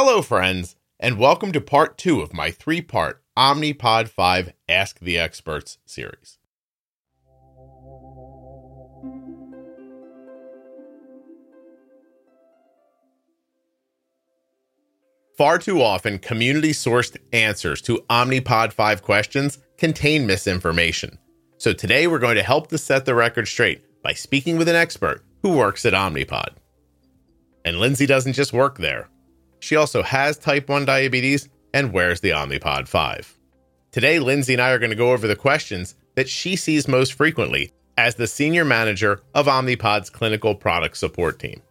Hello, friends, and welcome to part two of my three part Omnipod 5 Ask the Experts series. Far too often, community sourced answers to Omnipod 5 questions contain misinformation. So today we're going to help to set the record straight by speaking with an expert who works at Omnipod. And Lindsay doesn't just work there. She also has type 1 diabetes and wears the Omnipod 5. Today, Lindsay and I are going to go over the questions that she sees most frequently as the senior manager of Omnipod's clinical product support team.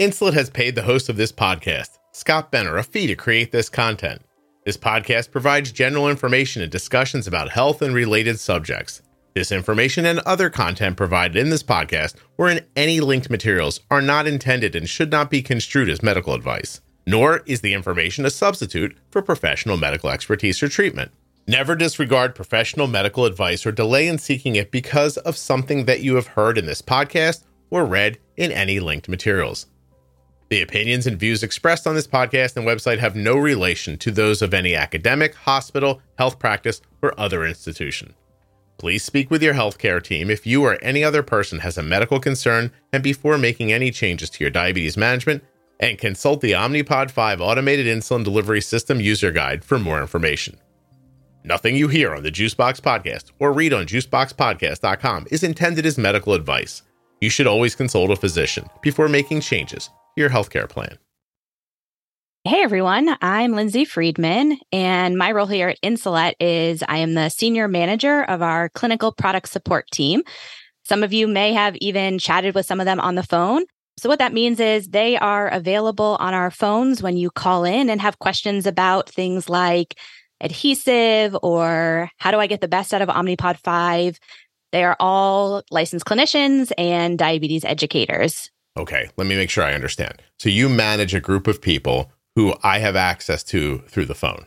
Insulet has paid the host of this podcast, Scott Benner, a fee to create this content. This podcast provides general information and discussions about health and related subjects. This information and other content provided in this podcast or in any linked materials are not intended and should not be construed as medical advice, nor is the information a substitute for professional medical expertise or treatment. Never disregard professional medical advice or delay in seeking it because of something that you have heard in this podcast or read in any linked materials. The opinions and views expressed on this podcast and website have no relation to those of any academic, hospital, health practice, or other institution. Please speak with your healthcare team if you or any other person has a medical concern and before making any changes to your diabetes management, and consult the Omnipod 5 automated insulin delivery system user guide for more information. Nothing you hear on the Juicebox podcast or read on juiceboxpodcast.com is intended as medical advice. You should always consult a physician before making changes to your healthcare plan. Hey everyone, I'm Lindsay Friedman, and my role here at Insulet is I am the senior manager of our clinical product support team. Some of you may have even chatted with some of them on the phone. So, what that means is they are available on our phones when you call in and have questions about things like adhesive or how do I get the best out of Omnipod 5. They are all licensed clinicians and diabetes educators. Okay, let me make sure I understand. So you manage a group of people who I have access to through the phone.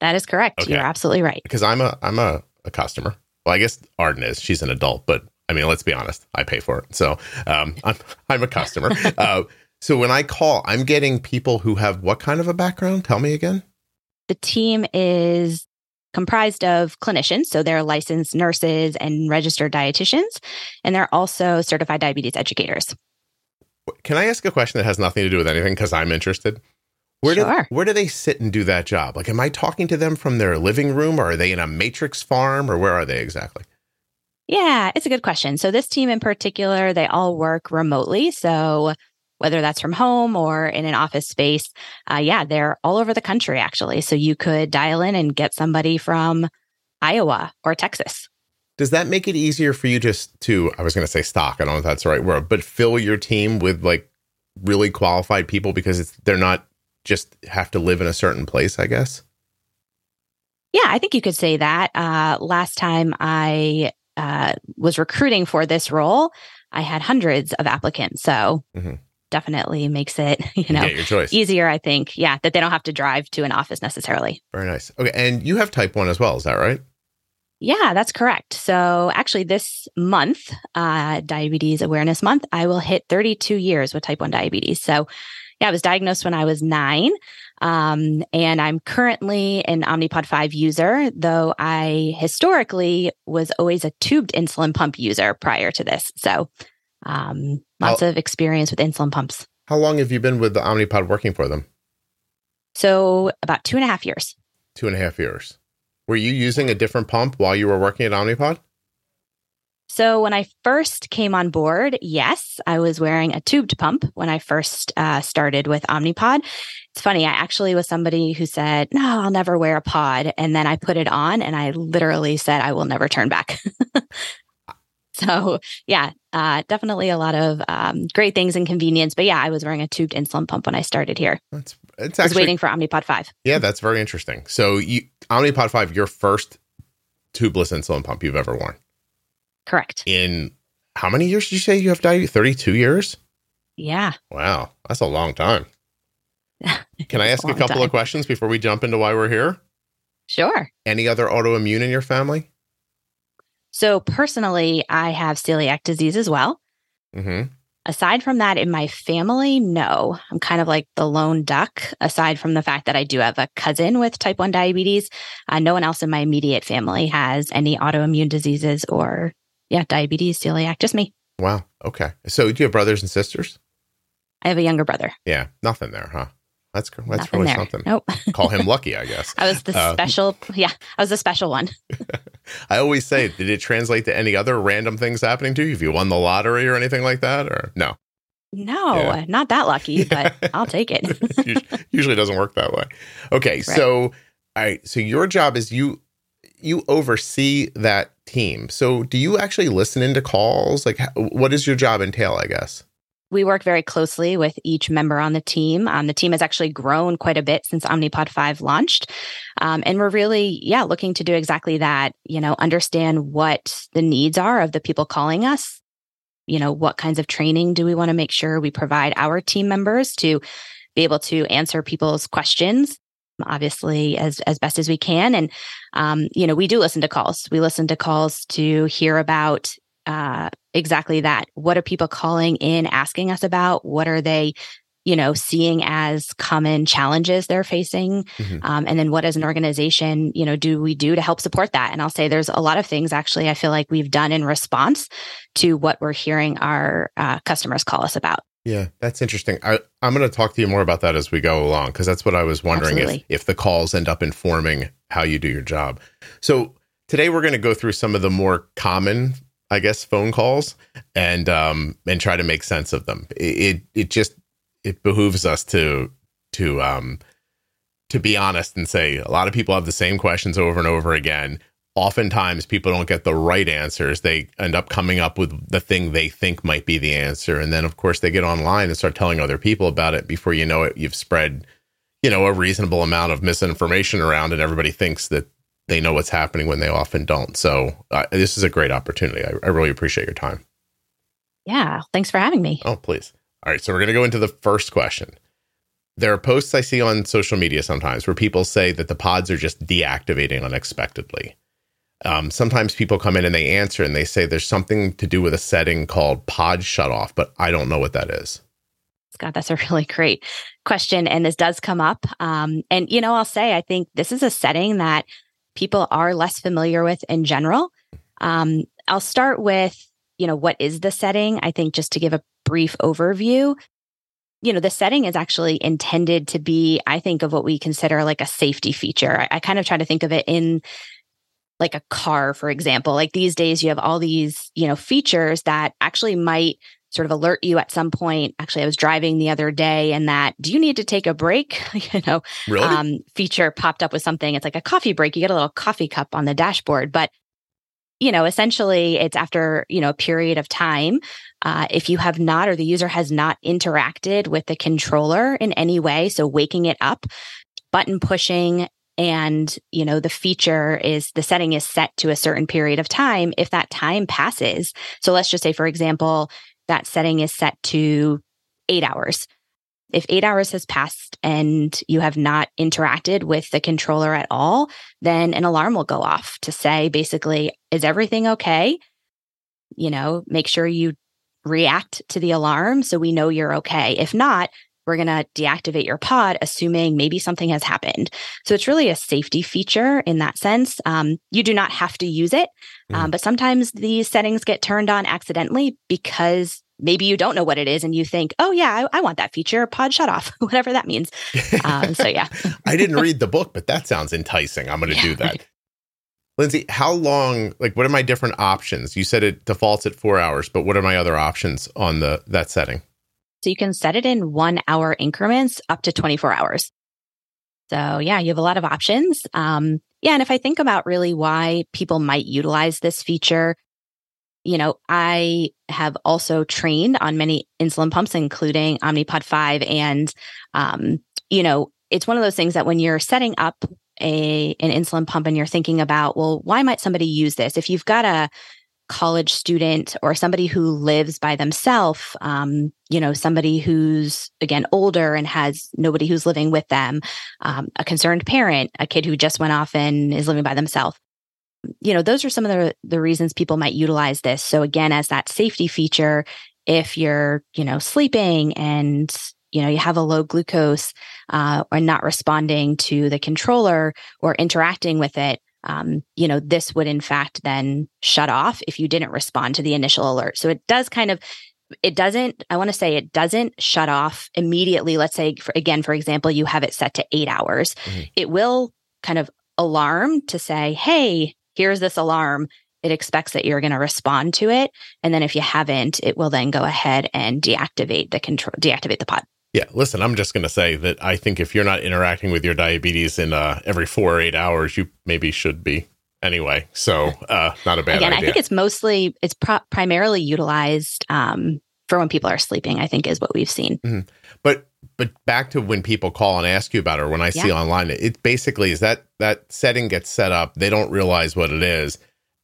That is correct. Okay. You're absolutely right. Because I'm a I'm a, a customer. Well, I guess Arden is. She's an adult, but I mean, let's be honest. I pay for it, so um, I'm I'm a customer. uh, so when I call, I'm getting people who have what kind of a background? Tell me again. The team is comprised of clinicians, so they're licensed nurses and registered dietitians, and they're also certified diabetes educators. Can I ask a question that has nothing to do with anything? Because I'm interested. Where Sure. do where do they sit and do that job? Like, am I talking to them from their living room, or are they in a matrix farm, or where are they exactly? Yeah, it's a good question. So this team in particular, they all work remotely. So whether that's from home or in an office space, uh, yeah, they're all over the country actually. So you could dial in and get somebody from Iowa or Texas. Does that make it easier for you just to, I was going to say stock, I don't know if that's the right word, but fill your team with like really qualified people because it's, they're not just have to live in a certain place, I guess? Yeah, I think you could say that. Uh, last time I uh, was recruiting for this role, I had hundreds of applicants. So Mhm. definitely makes it, you You know, choice. easier, I think. Yeah, that they don't have to drive to an office necessarily. Very nice. Okay. And you have type one as well. Is that right? Yeah, that's correct. So actually, this month, uh, Diabetes Awareness Month, I will hit 32 years with type 1 diabetes. So yeah, I was diagnosed when I was nine. Um, and I'm currently an Omnipod 5 user, though I historically was always a tubed insulin pump user prior to this. So um, lots How- of experience with insulin pumps. How long have you been with the Omnipod working for them? So about two and a half years. Two and a half years. Were you using a different pump while you were working at Omnipod? So when I first came on board, yes, I was wearing a tubed pump when I first uh, started with Omnipod. It's funny, I actually was somebody who said, "No, I'll never wear a pod," and then I put it on, and I literally said, "I will never turn back." so yeah, uh, definitely a lot of um, great things and convenience. But yeah, I was wearing a tubed insulin pump when I started here. That's it's I was waiting for Omnipod five. yeah, that's very interesting. So you Omnipod five, your first tubeless insulin pump you've ever worn Correct. in how many years did you say you have diabetes? Thirty two years. Yeah. Wow, that's a long time. Can I ask a long couple time. of questions before we jump into why we're here? Sure. Any other autoimmune in your family? So personally, I have celiac disease as well. Mm-hmm. Aside from that, in my family, no. I'm kind of like the lone duck, aside from the fact that I do have a cousin with type 1 diabetes. Uh, no one else in my immediate family has any autoimmune diseases or, yeah, diabetes, celiac, just me. Wow. Okay. So do you have brothers and sisters? I have a younger brother. Yeah. Nothing there, huh? That's cool. that's Nothing really there. something. Nope. Call him lucky, I guess. I was the Uh, special. Yeah, I was the special one. I always say, did it translate to any other random things happening to you? If you won the lottery or anything like that, or no? No, Yeah. not that lucky, but I'll take it. Usually- Usually doesn't work that way. Okay, so all right, so your job is you you oversee that team. So do you actually listen into calls? Like, what does your job entail? I guess. We work very closely with each member on the team. Um, the team has actually grown quite a bit since Omnipod 5 launched. Um, and we're really, yeah, looking to do exactly that, you know, understand what the needs are of the people calling us. You know, what kinds of training do we want to make sure we provide our team members to be able to answer people's questions? obviously as as best as we can and um, you know we do listen to calls we listen to calls to hear about uh, exactly that. What are people calling in asking us about? What are they, you know, seeing as common challenges they're facing? Mhm. Um, and then what as an organization, you know, do we do to help support that? And I'll say there's a lot of things actually I feel like we've done in response to what we're hearing our uh, customers call us about. Yeah, that's interesting. I, I'm going to talk to you more about that as we go along because that's what I was wondering if, if the calls end up informing how you do your job. So today we're going to go through some of the more common, I guess, phone calls and um and try to make sense of them. It it, it just it behooves us to to um to be honest and say a lot of people have the same questions over and over again. Oftentimes, people don't get the right answers. They end up coming up with the thing they think might be the answer. And then, of course, they get online and start telling other people about it. Before you know it, you've spread, you know, a reasonable amount of misinformation around, and everybody thinks that they know what's happening when they often don't. So, uh, this is a great opportunity. I, I really appreciate your time. Yeah. Thanks for having me. Oh, please. All right. So, we're going to go into the first question. There are posts I see on social media sometimes where people say that the pods are just deactivating unexpectedly. Um, sometimes people come in and they answer and they say there's something to do with a setting called pod shut off, but I don't know what that is. Scott, that's a really great question. And this does come up. Um, and, you know, I'll say, I think this is a setting that people are less familiar with in general. Um, I'll start with, you know, what is the setting? I think just to give a brief overview, you know, the setting is actually intended to be, I think, of what we consider like a safety feature. I, I kind of try to think of it in like a car, for example. Like these days, you have all these, you know, features that actually might sort of alert you at some point. Actually, I was driving the other day and that, do you need to take a break? you know, Really? um, feature popped up with something. It's like a coffee break. You get a little coffee cup on the dashboard, but you know, essentially, it's after you know a period of time. Uh, if you have not, or the user has not interacted with the controller in any way, so waking it up, button pushing, and you know the feature is the setting is set to a certain period of time. If that time passes, so let's just say, for example, that setting is set to eight hours if eight hours has passed and you have not interacted with the controller at all, then an alarm will go off to say, basically, is everything okay? You know, make sure you react to the alarm so we know you're okay. If not, we're going to deactivate your pod, assuming maybe something has happened. So it's really a safety feature in that sense. Um, you do not have to use it, um, but sometimes these settings get turned on accidentally because maybe you don't know what it is and you think, oh, yeah, I, I want that feature, pod shut off, whatever that means. Um, so, yeah. I didn't read the book, but that sounds enticing. I'm going to Yeah, do that. right. Lindsay, how long, like, what are my different options? You said it defaults at four hours, but what are my other options on the that setting? So you can set it in one hour increments up to 24 hours. So yeah, you have a lot of options. Um, yeah. And if I think about really why people might utilize this feature, you know, I have also trained on many insulin pumps, including Omnipod 5. And, um, you know, it's one of those things that when you're setting up a, an insulin pump and you're thinking about, well, why might somebody use this? If you've got a college student or somebody who lives by themselves, um, you know, somebody who's again older and has nobody who's living with them, um, a concerned parent, a kid who just went off and is living by themselves. You know, those are some of the the reasons people might utilize this. So again, as that safety feature, if you're, you know, sleeping and you know you have a low glucose uh, or not responding to the controller or interacting with it um, you know this would in fact then shut off if you didn't respond to the initial alert. So it does kind of it doesn't i want to say it doesn't shut off immediately. Let's say for, again for example you have it set to eight hours. Mm-hmm. it will kind of alarm to say hey here's this alarm. It expects that you're going to respond to it. And then if you haven't it will then go ahead and deactivate the control deactivate the pod yeah, listen, I'm just going to say that I think if you're not interacting with your diabetes in uh, every four or eight hours, you maybe should be anyway. So, uh, not a bad Again, idea. I think it's mostly, it's pro- primarily utilized um, for when people are sleeping, I think is what we've seen. Mm-hmm. But, but back to when people call and ask you about it, or when I see online, it basically is that that setting gets set up. They don't realize what it is.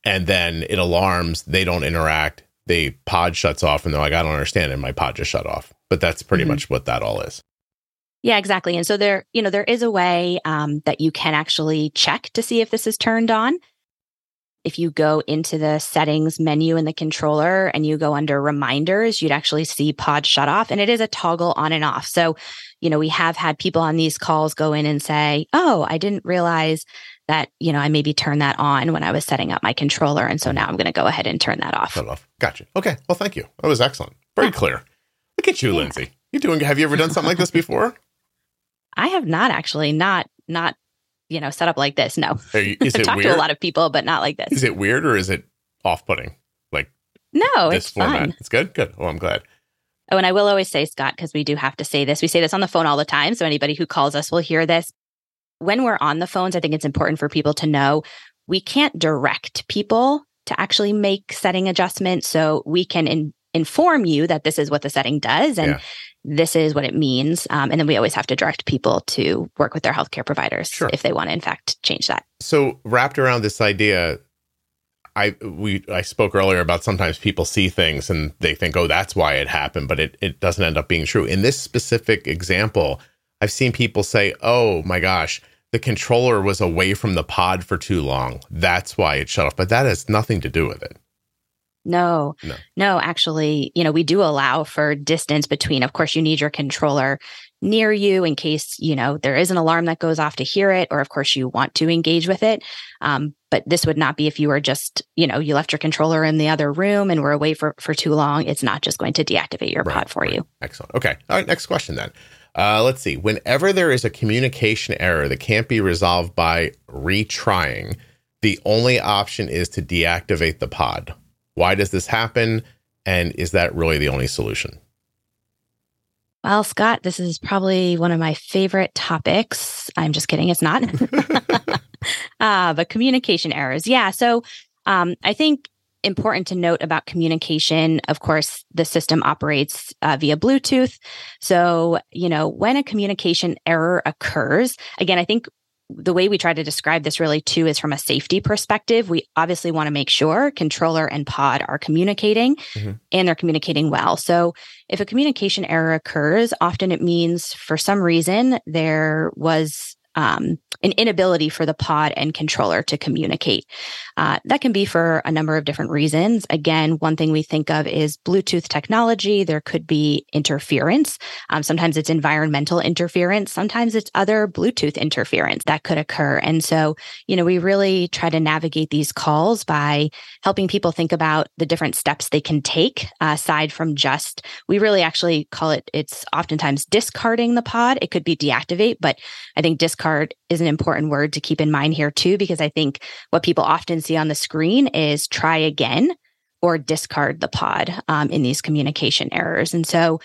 And then it alarms. They don't interact. The pod shuts off and they're like, I don't understand. And my pod just shut off but that's pretty mm-hmm. much what that all is. Yeah, exactly. And so there, you know, there is a way um, that you can actually check to see if this is turned on. If you go into the settings menu in the controller and you go under reminders, you'd actually see pod shut off and it is a toggle on and off. So, you know, we have had people on these calls go in and say, Oh, I didn't realize that, you know, I maybe turned that on when I was setting up my controller. And so now I'm going to go ahead and turn that off. Shut off. Gotcha. Okay. Well, thank you. That was excellent. Very yeah. clear. Look at you, yeah. Lindsay. You doing? Have you ever done something like this before? I have not actually. Not not you know set up like this. No. You, is it talked weird? to a lot of people, but not like this. Is it weird or is it off-putting? Like no, it's format. fun. It's good. Good. Oh, I'm glad. Oh, and I will always say, Scott, because we do have to say this. We say this on the phone all the time, so anybody who calls us will hear this. When we're on the phones, I think it's important for people to know we can't direct people to actually make setting adjustments. So we can in, inform you that this is what the setting does and yeah. this is what it means. Um, and then we always have to direct people to work with their healthcare providers sure. if they want to, in fact, change that. So, wrapped around this idea, I we I spoke earlier about sometimes people see things and they think, oh, that's why it happened, but it, it doesn't end up being true. In this specific example, I've seen people say, oh my gosh, the controller was away from the pod for too long. That's why it shut off. But that has nothing to do with it. No, no, no, actually, you know, we do allow for distance between, of course, you need your controller near you in case, you know, there is an alarm that goes off to hear it, or of course you want to engage with it. Um, but this would not be if you were just, you know, you left your controller in the other room and were away for, for too long. It's not just going to deactivate your right, pod for right. you. Excellent. Okay. All right. Next question then. Uh, let's see. Whenever there is a communication error that can't be resolved by retrying, the only option is to deactivate the pod. Why does this happen? And is that really the only solution? Well, Scott, this is probably one of my favorite topics. I'm just kidding. It's not. uh, but communication errors. Yeah. So um, I think important to note about communication of course the system operates uh, via bluetooth so you know when a communication error occurs again i think the way we try to describe this really too is from a safety perspective. We obviously want to make sure controller and pod are communicating mm-hmm. and they're communicating well. So if a communication error occurs, often it means for some reason there was um, an inability for the pod and controller to communicate. Uh, that can be for a number of different reasons. Again, one thing we think of is Bluetooth technology. There could be interference. Um, sometimes it's environmental interference. Sometimes it's other Bluetooth interference that could occur. And so, you know, we really try to navigate these calls by helping people think about the different steps they can take uh, aside from just, we really actually call it, it's oftentimes discarding the pod. It could be deactivate, but I think discard is an important word to keep in mind here too, because I think what people often see on the screen is try again or discard the pod um, in these communication errors. And so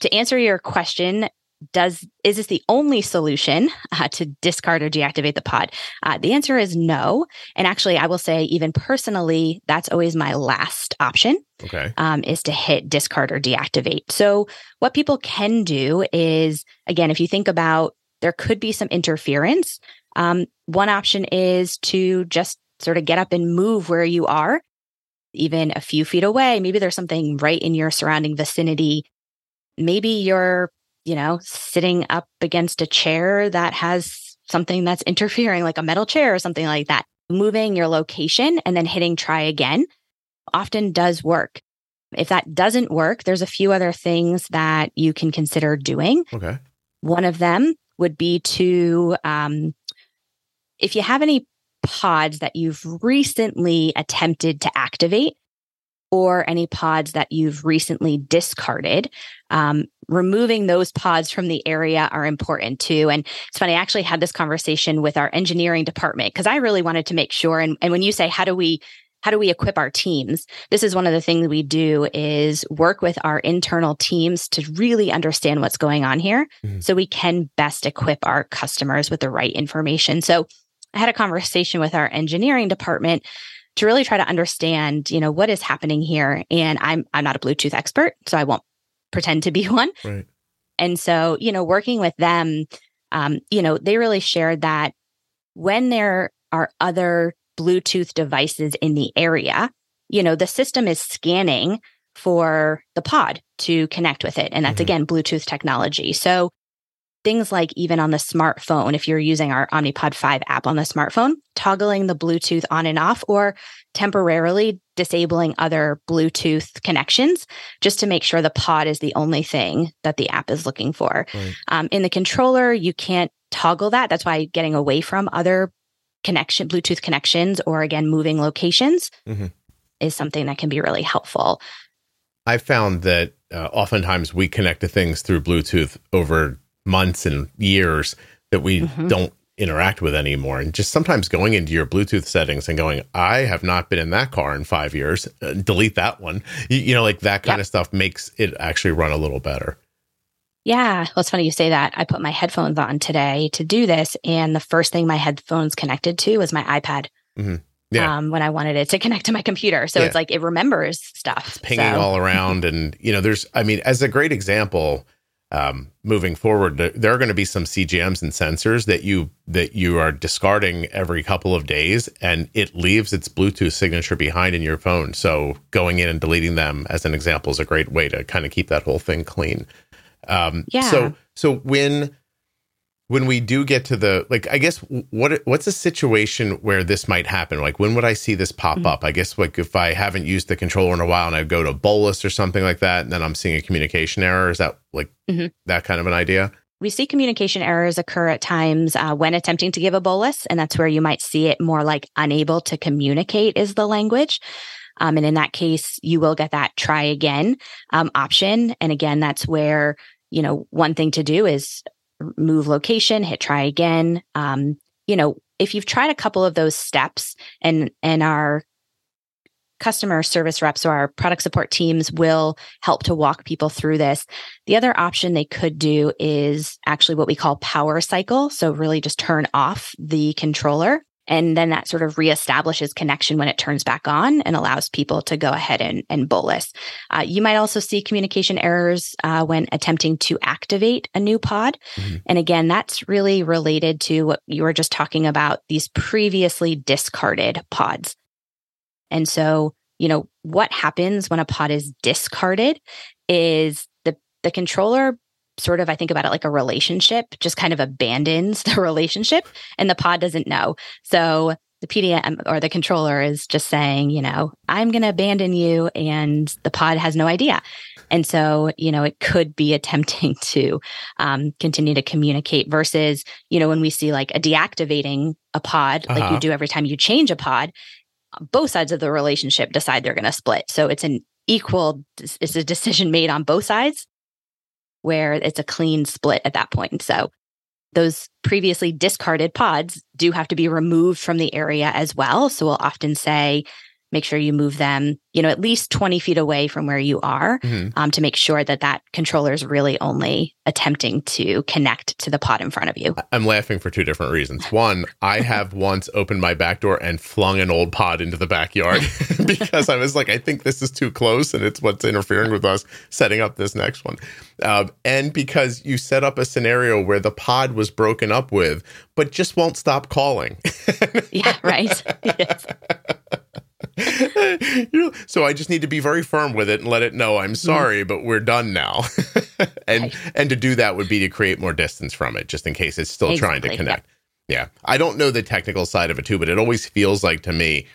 to answer your question, does is this the only solution uh, to discard or deactivate the pod? Uh, the answer is no. And actually i will say even personally that's always my last option okay. um, is to hit discard or deactivate. So what people can do is again if you think about there could be some interference. Um, one option is to just sort of get up and move where you are, even a few feet away. Maybe there's something right in your surrounding vicinity. Maybe you're, you know, sitting up against a chair that has something that's interfering, like a metal chair or something like that. Moving your location and then hitting try again often does work. If that doesn't work, there's a few other things that you can consider doing. Okay. One of them would be to, um, if you have any pods that you've recently attempted to activate, or any pods that you've recently discarded, um, removing those pods from the area are important too. And it's funny, I actually had this conversation with our engineering department because I really wanted to make sure. And, and when you say, how do we how do we equip our teams this is one of the things we do is work with our internal teams to really understand what's going on here mm-hmm. so we can best equip our customers with the right information so i had a conversation with our engineering department to really try to understand you know what is happening here and i'm i'm not a bluetooth expert so i won't pretend to be one right. and so you know working with them um, you know they really shared that when there are other Bluetooth devices in the area, you know, the system is scanning for the pod to connect with it. And that's mm-hmm. again, Bluetooth technology. So things like even on the smartphone, if you're using our Omnipod 5 app on the smartphone, toggling the Bluetooth on and off or temporarily disabling other Bluetooth connections just to make sure the pod is the only thing that the app is looking for. Right. Um, in the controller, you can't toggle that. That's why getting away from other connection, Bluetooth connections, or again, moving locations mm-hmm. is something that can be really helpful. I found that uh, oftentimes we connect to things through Bluetooth over months and years that we mm-hmm. don't interact with anymore. And just sometimes going into your Bluetooth settings and going, I have not been in that car in five years, uh, delete that one. You, you, know, like that kind yep. of stuff makes it actually run a little better. Yeah. Well, it's funny you say that. I put my headphones on today to do this. And the first thing my headphones connected to was my iPad. Mm-hmm. Yeah. Um, when I wanted it to connect to my computer. So yeah. it's like it remembers stuff. It's pinging so. all around. And, you know, there's, I mean, as a great example, um, moving forward, there are going to be some CGMs and sensors that you that you are discarding every couple of days, and it leaves its Bluetooth signature behind in your phone. So going in and deleting them, as an example, is a great way to kind of keep that whole thing clean. Um, yeah. So so when when we do get to the like, I guess what what's a situation where this might happen? Like when would I see this pop mm-hmm. up? I guess like if I haven't used the controller in a while and I go to bolus or something like that, and then I'm seeing a communication error. Is that like mm-hmm. that kind of an idea? We see communication errors occur at times uh, when attempting to give a bolus, and that's where you might see it more like unable to communicate is the language. Um, and in that case, you will get that try again um, option. And again, that's where, you know, one thing to do is move location, hit try again. Um, you know, if you've tried a couple of those steps and and our customer service reps or our product support teams will help to walk people through this. The other option they could do is actually what we call power cycle. So really just turn off the controller and then that sort of reestablishes connection when it turns back on and allows people to go ahead and, and bolus. Uh, you might also see communication errors uh, when attempting to activate a new pod. Mm-hmm. And again, that's really related to what you were just talking about these previously discarded pods. And so, you know, what happens when a pod is discarded is the, the controller sort of, I think about it like a relationship, just kind of abandons the relationship and the pod doesn't know. So the PDM or the controller is just saying, you know, I'm going to abandon you and the pod has no idea. And so, you know, it could be attempting to um, continue to communicate versus, you know, when we see like a deactivating a pod, uh-huh. like you uh-huh. do every time you change a pod, both sides of the relationship decide they're going to split. So it's an equal, it's a decision made on both sides where it's a clean split at that point. So those previously discarded pods do have to be removed from the area as well. So we'll often say, make sure you move them, you know, at least 20 feet away from where you are mm-hmm. um, to make sure that that controller is really only attempting to connect to the pod in front of you. I'm laughing for two different reasons. One, I have once opened my back door and flung an old pod into the backyard because I was like, I think this is too close and it's what's interfering with us setting up this next one. Um, and because you set up a scenario where the pod was broken up with, but just won't stop calling. yeah, right. Yes. you know, so I just need to be very firm with it and let it know I'm sorry, but we're done now. and right. and to do that would be to create more distance from it, just in case it's still exactly. trying to connect. Yeah. yeah. I don't know the technical side of it too, but it always feels like to me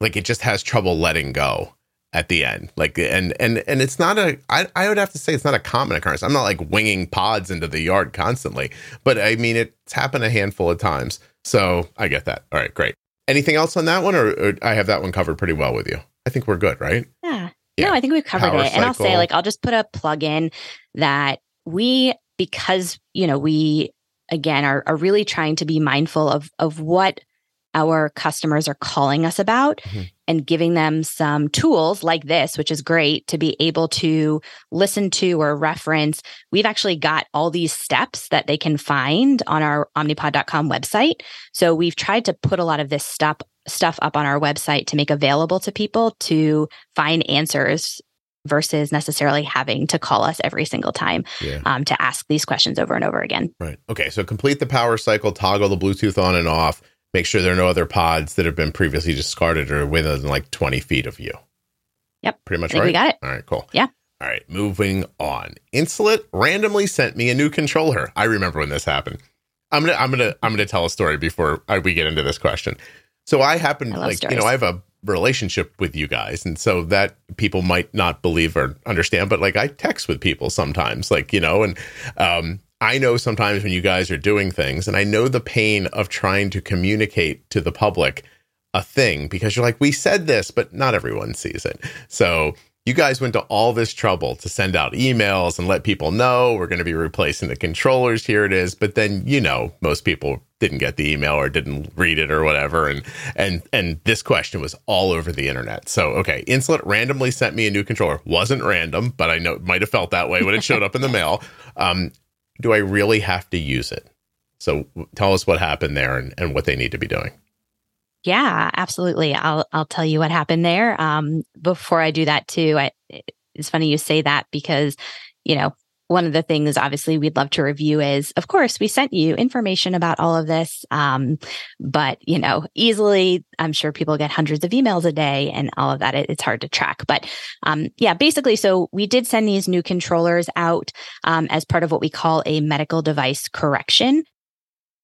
like it just has trouble letting go. at the end. Like and and and it's not a I, I would have to say it's not a common occurrence. I'm not like winging pods into the yard constantly, but I mean it's happened a handful of times. So I get that. All right, great. Anything else on that one, or, or I have that one covered pretty well with you? I think we're good, right? Yeah. yeah. No, I think we've covered Power it. Cycle. And I'll say, like, I'll just put a plug in that we, because, you know, we again are, are really trying to be mindful of of what our customers are calling us about mm-hmm. and giving them some tools like this, which is great to be able to listen to or reference. We've actually got all these steps that they can find on our omnipod.com website. So we've tried to put a lot of this stuff stuff up on our website to make available to people to find answers versus necessarily having to call us every single time yeah. um, to ask these questions over and over again. Right. Okay. So complete the power cycle, toggle the Bluetooth on and off, make sure there are no other pods that have been previously discarded or within like 20 feet of you. Yep. Pretty much right. We got it. All right, cool. Yeah. All right, moving on. Insulet randomly sent me a new controller. I remember when this happened. I'm gonna, I'm gonna, I'm gonna tell a story before I, we get into this question. So I happen, I like, stories. you know, I have a relationship with you guys, and so that people might not believe or understand, but like I text with people sometimes, like you know, and um, I know sometimes when you guys are doing things, and I know the pain of trying to communicate to the public a thing because you're like, we said this, but not everyone sees it. So you guys went to all this trouble to send out emails and let people know we're going to be replacing the controllers. Here it is. But then, you know, most people didn't get the email or didn't read it or whatever. And, and, and this question was all over the internet. So, okay. Insulet randomly sent me a new controller. Wasn't random, but I know it might have felt that way when it showed up in the mail. Um, do I really have to use it? So tell us what happened there and, and what they need to be doing. Yeah, absolutely. I'll I'll tell you what happened there. Um, before I do that too, I, it's funny you say that because you know one of the things obviously we'd love to review is of course we sent you information about all of this um, but you know easily i'm sure people get hundreds of emails a day and all of that it, it's hard to track but um, yeah basically so we did send these new controllers out um, as part of what we call a medical device correction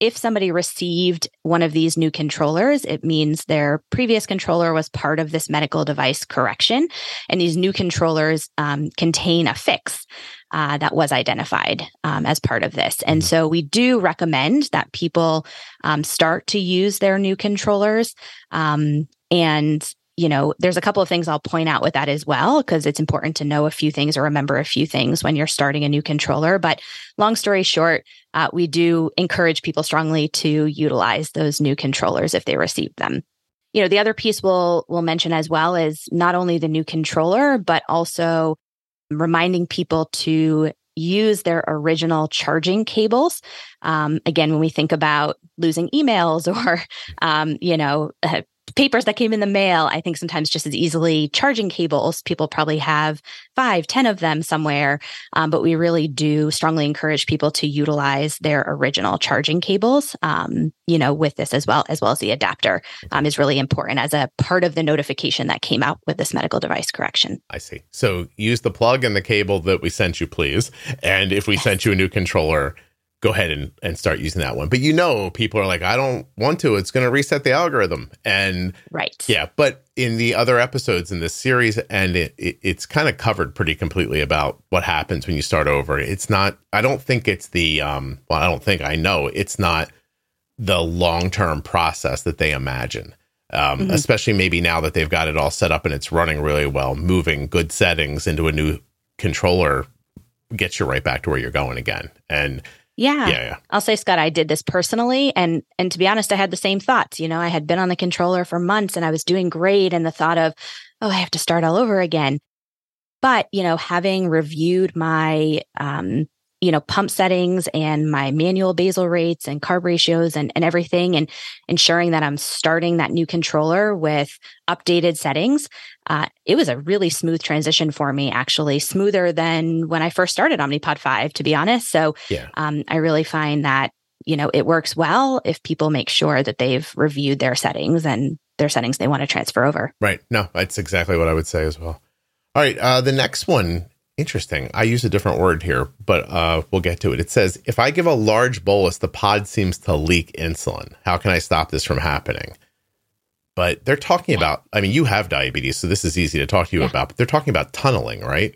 if somebody received one of these new controllers, it means their previous controller was part of this medical device correction. And these new controllers um, contain a fix uh, that was identified um, as part of this. And mm-hmm. so we do recommend that people um, start to use their new controllers. Um, and you know, there's a couple of things I'll point out with that as well, because it's important to know a few things or remember a few things when you're starting a new controller. But long story short, uh, we do encourage people strongly to utilize those new controllers if they receive them. You know, the other piece we'll we'll mention as well is not only the new controller, but also reminding people to use their original charging cables. Um, again, when we think about losing emails or, um, you know, uh, papers that came in the mail, I think sometimes just as easily charging cables. People probably have five, ten of them somewhere. Um, but we really do strongly encourage people to utilize their original charging cables, um, you know, with this as well, as well as the adapter um, is really important as a part of the notification that came out with this medical device correction. I see. So use the plug and the cable that we sent you, please. And if we yes. sent you a new controller, go ahead and, and start using that one. But you know, people are like, I don't want to. It's going to reset the algorithm. And right. Yeah. But in the other episodes in this series, and it, it, it's kind of covered pretty completely about what happens when you start over. It's not, I don't think it's the, um, well, I don't think I know it's not the long term process that they imagine. Um, mm-hmm. Especially maybe now that they've got it all set up and it's running really well, moving good settings into a new controller gets you right back to where you're going again. And yeah. yeah. Yeah. I'll say, Scott, I did this personally. And and to be honest, I had the same thoughts. You know, I had been on the controller for months and I was doing great. And the thought of, oh, I have to start all over again. But, you know, having reviewed my um, you know, pump settings and my manual basal rates and carb ratios and, and everything and ensuring that I'm starting that new controller with updated settings. Uh, it was a really smooth transition for me, actually, smoother than when I first started Omnipod 5, to be honest. So yeah. um, I really find that, you know, it works well if people make sure that they've reviewed their settings and their settings they want to transfer over. Right. No, that's exactly what I would say as well. All right. Uh, the next one Interesting. I use a different word here, but uh, we'll get to it. It says, if I give a large bolus, the pod seems to leak insulin. How can I stop this from happening? But they're talking about, I mean, you have diabetes, so this is easy to talk to you Yeah. about, but they're talking about tunneling, right?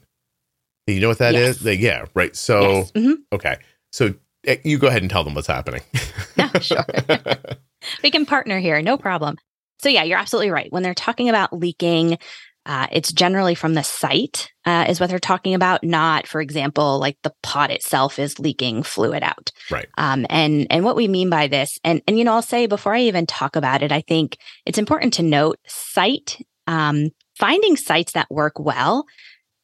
You know what that is? Yes. They- yeah, right. So, Yes. Mhm. okay. So eh, you go ahead and tell them what's happening. No, sure. we can partner here, no problem. So, yeah, you're absolutely right. When they're talking about leaking, uh, it's generally from the site, uh, is what they're talking about, not, for example, like the pod itself is leaking fluid out. Right. Um, and and what we mean by this, and and you know, I'll say before I even talk about it, I think it's important to note site um, finding sites that work well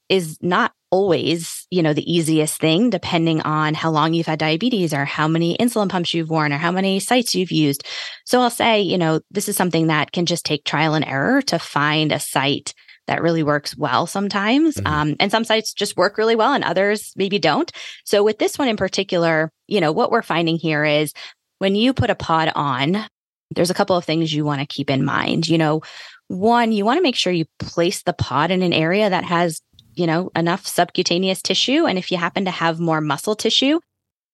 is not always you know the easiest thing depending on how long you've had diabetes or how many insulin pumps you've worn or how many sites you've used so i'll say you know this is something that can just take trial and error to find a site that really works well sometimes Mhm. um, and some sites just work really well and others maybe don't so with this one in particular you know what we're finding here is when you put a pod on there's a couple of things you want to keep in mind you know one you want to make sure you place the pod in an area that has you know, enough subcutaneous tissue. And if you happen to have more muscle tissue,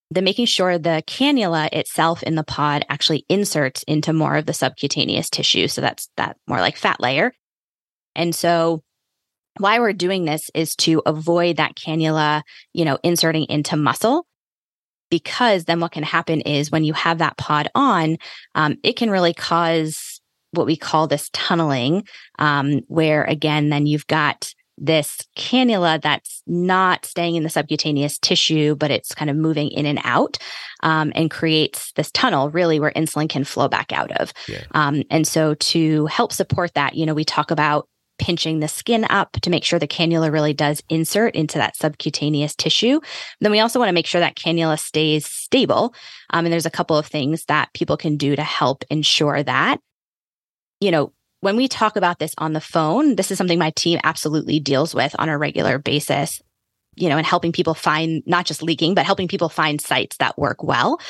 then making sure the cannula itself in the pod actually inserts into more of the subcutaneous tissue. So that's that more like fat layer. And so why we're doing this is to avoid that cannula, you know, inserting into muscle. Because then what can happen is when you have that pod on, um, it can really cause what we call this tunneling, um, where again, then you've got this cannula that's not staying in the subcutaneous tissue, but it's kind of moving in and out um, and creates this tunnel really where insulin can flow back out of. Yeah. Um, and so to help support that, you know, we talk about pinching the skin up to make sure the cannula really does insert into that subcutaneous tissue. Then we also want to make sure that cannula stays stable. Um, and there's a couple of things that people can do to help ensure that. You know, when we talk about this on the phone, this is something my team absolutely deals with on a regular basis, you know, and helping people find not just leaking, but helping people find sites that work well.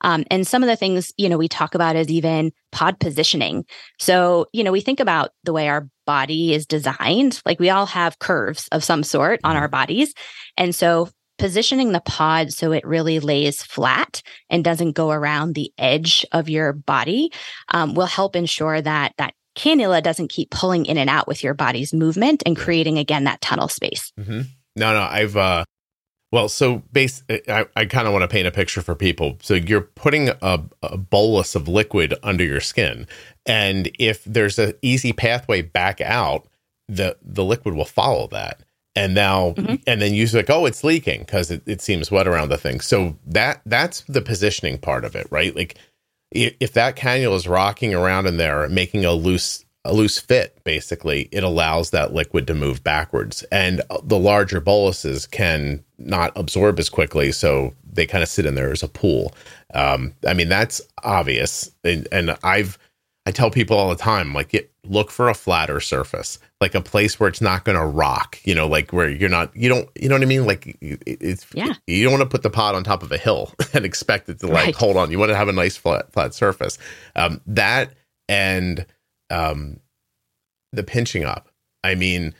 Um, and some of the things, you know, we talk about is even pod positioning. So, you know, we think about the way our body is designed, like we all have curves of some sort on our bodies. And so, positioning the pod so it really lays flat and doesn't go around the edge of your body um, will help ensure that that cannula doesn't keep pulling in and out with your body's movement and creating again that tunnel space. hmm No, no, I've uh well, so base I, I kind of want to paint a picture for people. So you're putting a, a bolus of liquid under your skin, and if there's an easy pathway back out, the the liquid will follow that. And now, Mhm. and then you're like, oh, it's leaking because it, it seems wet around the thing. So that that's the positioning part of it, right? Like if that cannula is rocking around in there, making a loose a loose fit, basically, it allows that liquid to move backwards. And uh, the larger boluses can not absorb as quickly, so they kind of sit in there as a pool. Um, I mean, that's obvious. And, and I've, I tell people all the time, like, get, look for a flatter surface, like a place where it's not going to rock, you know, like where you're not, you don't, you know what I mean? Like, it- it's, Yeah. you don't want to put the pod on top of a hill and expect it to like Right. hold on. You want to have a nice flat, flat surface. Um, that and, um, the pinching up. I mean,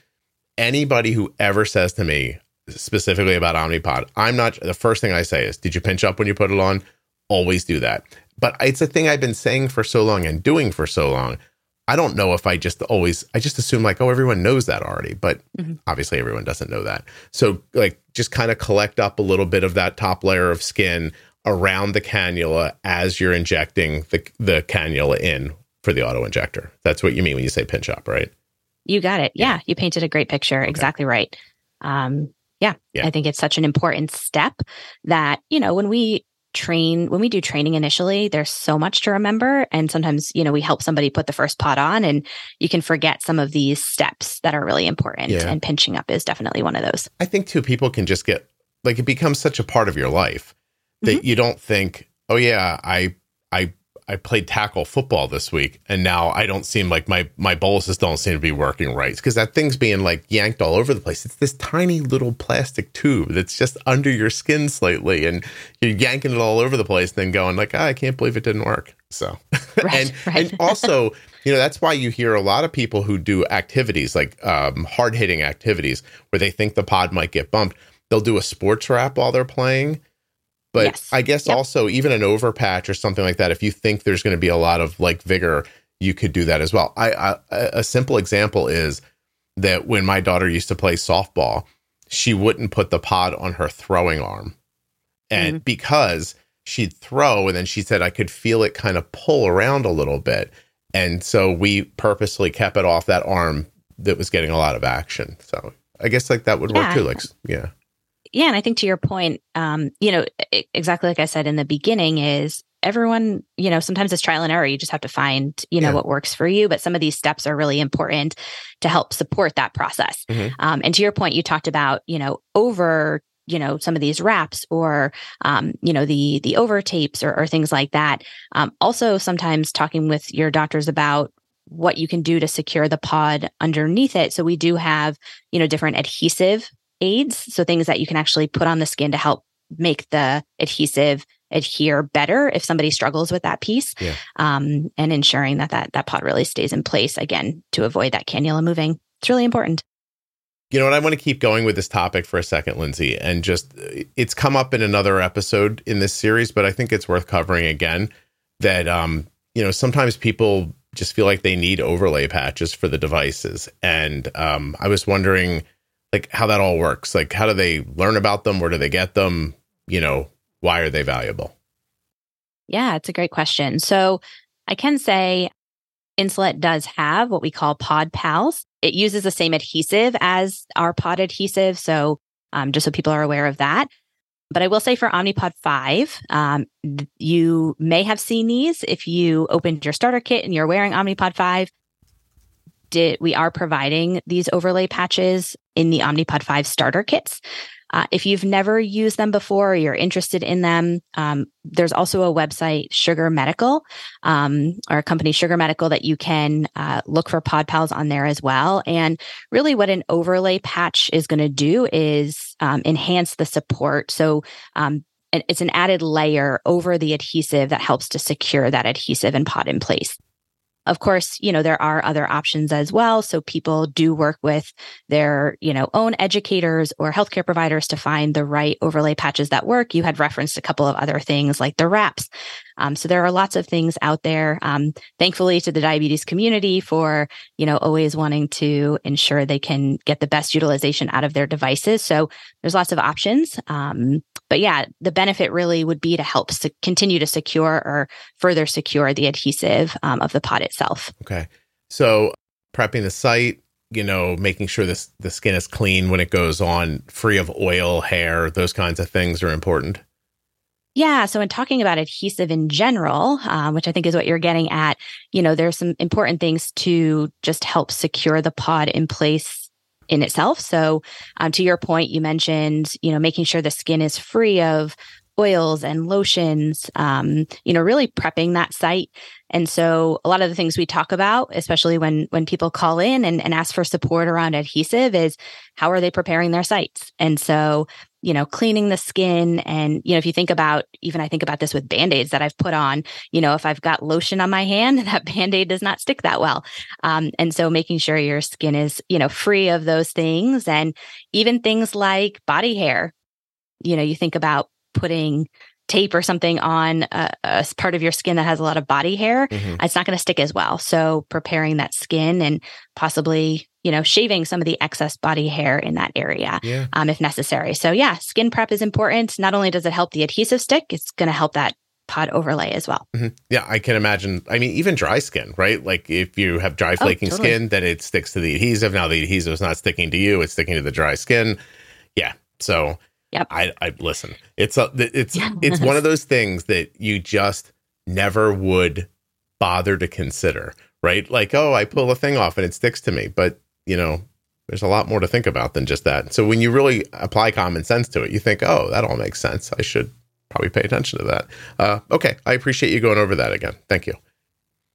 anybody who ever says to me specifically about Omnipod, I'm not the first thing I say is, did you pinch up when you put it on? Always do that. But it's a thing I've been saying for so long and doing for so long. I don't know if I just always I just assume like, oh, everyone knows that already, but Mhm. obviously everyone doesn't know that. So like just kind of collect up a little bit of that top layer of skin around the cannula as you're injecting the the cannula in for the auto injector. That's what you mean when you say pinch up, right? You got it. Yeah. Yeah, you painted a great picture. Exactly right. Um, yeah, Yeah. I think it's such an important step that, you know, when we train, when we do training initially, there's so much to remember. And sometimes, you know, we help somebody put the first pod on and you can forget some of these steps that are really important. Yeah. And pinching up is definitely one of those. I think too people can just get like it becomes such a part of your life that you don't think, oh yeah, I I I played tackle football this week and now I don't seem like my my boluses don't seem to be working right because that thing's being like yanked all over the place. It's this tiny little plastic tube that's just under your skin slightly and you're yanking it all over the place and then going like, ah, I can't believe it didn't work. So Right, and right. and also, you know, that's why you hear a lot of people who do activities like um, hard hitting activities where they think the pod might get bumped. They'll do a sports wrap while they're playing. But Yes. I guess Yep. also even an overpatch or something like that, if you think there's going to be a lot of like vigor, you could do that as well. I, I a simple example is that when my daughter used to play softball, she wouldn't put the pod on her throwing arm. And mm-hmm. because she'd throw and then she said I could feel it kind of pull around a little bit. And so we purposely kept it off that arm that was getting a lot of action. So I guess like that would yeah. work too. Like, yeah. Yeah. And I think to your point, um, you know, exactly like I said in the beginning is everyone, you know, sometimes it's trial and error. You just have to find, you know, yeah. what works for you. But some of these steps are really important to help support that process. Mm-hmm. Um, and to your point, you talked about, you know, over you know some of these wraps or um, you know the the over tapes or, or things like that um, also sometimes talking with your doctors about what you can do to secure the pod underneath it so we do have you know different adhesive aids so things that you can actually put on the skin to help make the adhesive adhere better if somebody struggles with that piece yeah. um, and ensuring that, that that pod really stays in place again to avoid that cannula moving it's really important you know what? I want to keep going with this topic for a second, Lindsay, and just it's come up in another episode in this series, but I think it's worth covering again. That um, you know, sometimes people just feel like they need overlay patches for the devices, and um, I was wondering, like, how that all works. Like, how do they learn about them? Where do they get them? You know, why are they valuable? Yeah, it's a great question. So I can say Insulet does have what we call pod pals. It uses the same adhesive as our pod adhesive. So um, just so people are aware of that. But I will say for Omnipod 5, um, you may have seen these if you opened your starter kit and you're wearing Omnipod 5. Did, we are providing these overlay patches in the Omnipod 5 starter kits. Uh, if you've never used them before or you're interested in them, um, there's also a website, Sugar Medical, um, or a company, Sugar Medical, that you can uh, look for Pod Pals on there as well. And really, what an overlay patch is going to do is um, enhance the support. So, um, it's an added layer over the adhesive that helps to secure that adhesive and pod in place. Of course, you know, there are other options as well. So people do work with their, you know, own educators or healthcare providers to find the right overlay patches that work. You had referenced a couple of other things like the wraps. Um, so there are lots of things out there. Um, thankfully to the diabetes community for, you know, always wanting to ensure they can get the best utilization out of their devices. So there's lots of options. Um, but yeah, the benefit really would be to help to continue to secure or further secure the adhesive um, of the pod itself. Okay. So prepping the site, you know, making sure this the skin is clean when it goes on, free of oil, hair, those kinds of things are important. Yeah. So, in talking about adhesive in general, um, which I think is what you're getting at, you know, there's some important things to just help secure the pod in place in itself. So, um, to your point, you mentioned, you know, making sure the skin is free of oils and lotions, um, you know, really prepping that site. And so a lot of the things we talk about, especially when when people call in and, and ask for support around adhesive, is how are they preparing their sites? And so you know, cleaning the skin. And, you know, if you think about, even I think about this with band aids that I've put on, you know, if I've got lotion on my hand, that band aid does not stick that well. Um, and so making sure your skin is, you know, free of those things and even things like body hair. You know, you think about putting tape or something on a, a, part of your skin that has a lot of body hair, mm-hmm. it's not going to stick as well. So preparing that skin and possibly, you know, shaving some of the excess body hair in that area yeah. um, if necessary. So yeah, skin prep is important. Not only does it help the adhesive stick, it's going to help that pod overlay as well. Mm-hmm. Yeah, I can imagine. I mean, even dry skin, right? Like if you have dry oh, flaking oh, totally. skin, then it sticks to the adhesive. Now the adhesive is not sticking to you; it's sticking to the dry skin. Yeah. So Yep. I, I listen. It's a, it's yes. it's one of those things that you just never would bother to consider, right? Like, oh, I pull a thing off and it sticks to me, but you know, there's a lot more to think about than just that. So when you really apply common sense to it, you think, oh, that all makes sense. I should probably pay attention to that. Uh, okay, I appreciate you going over that again. Thank you.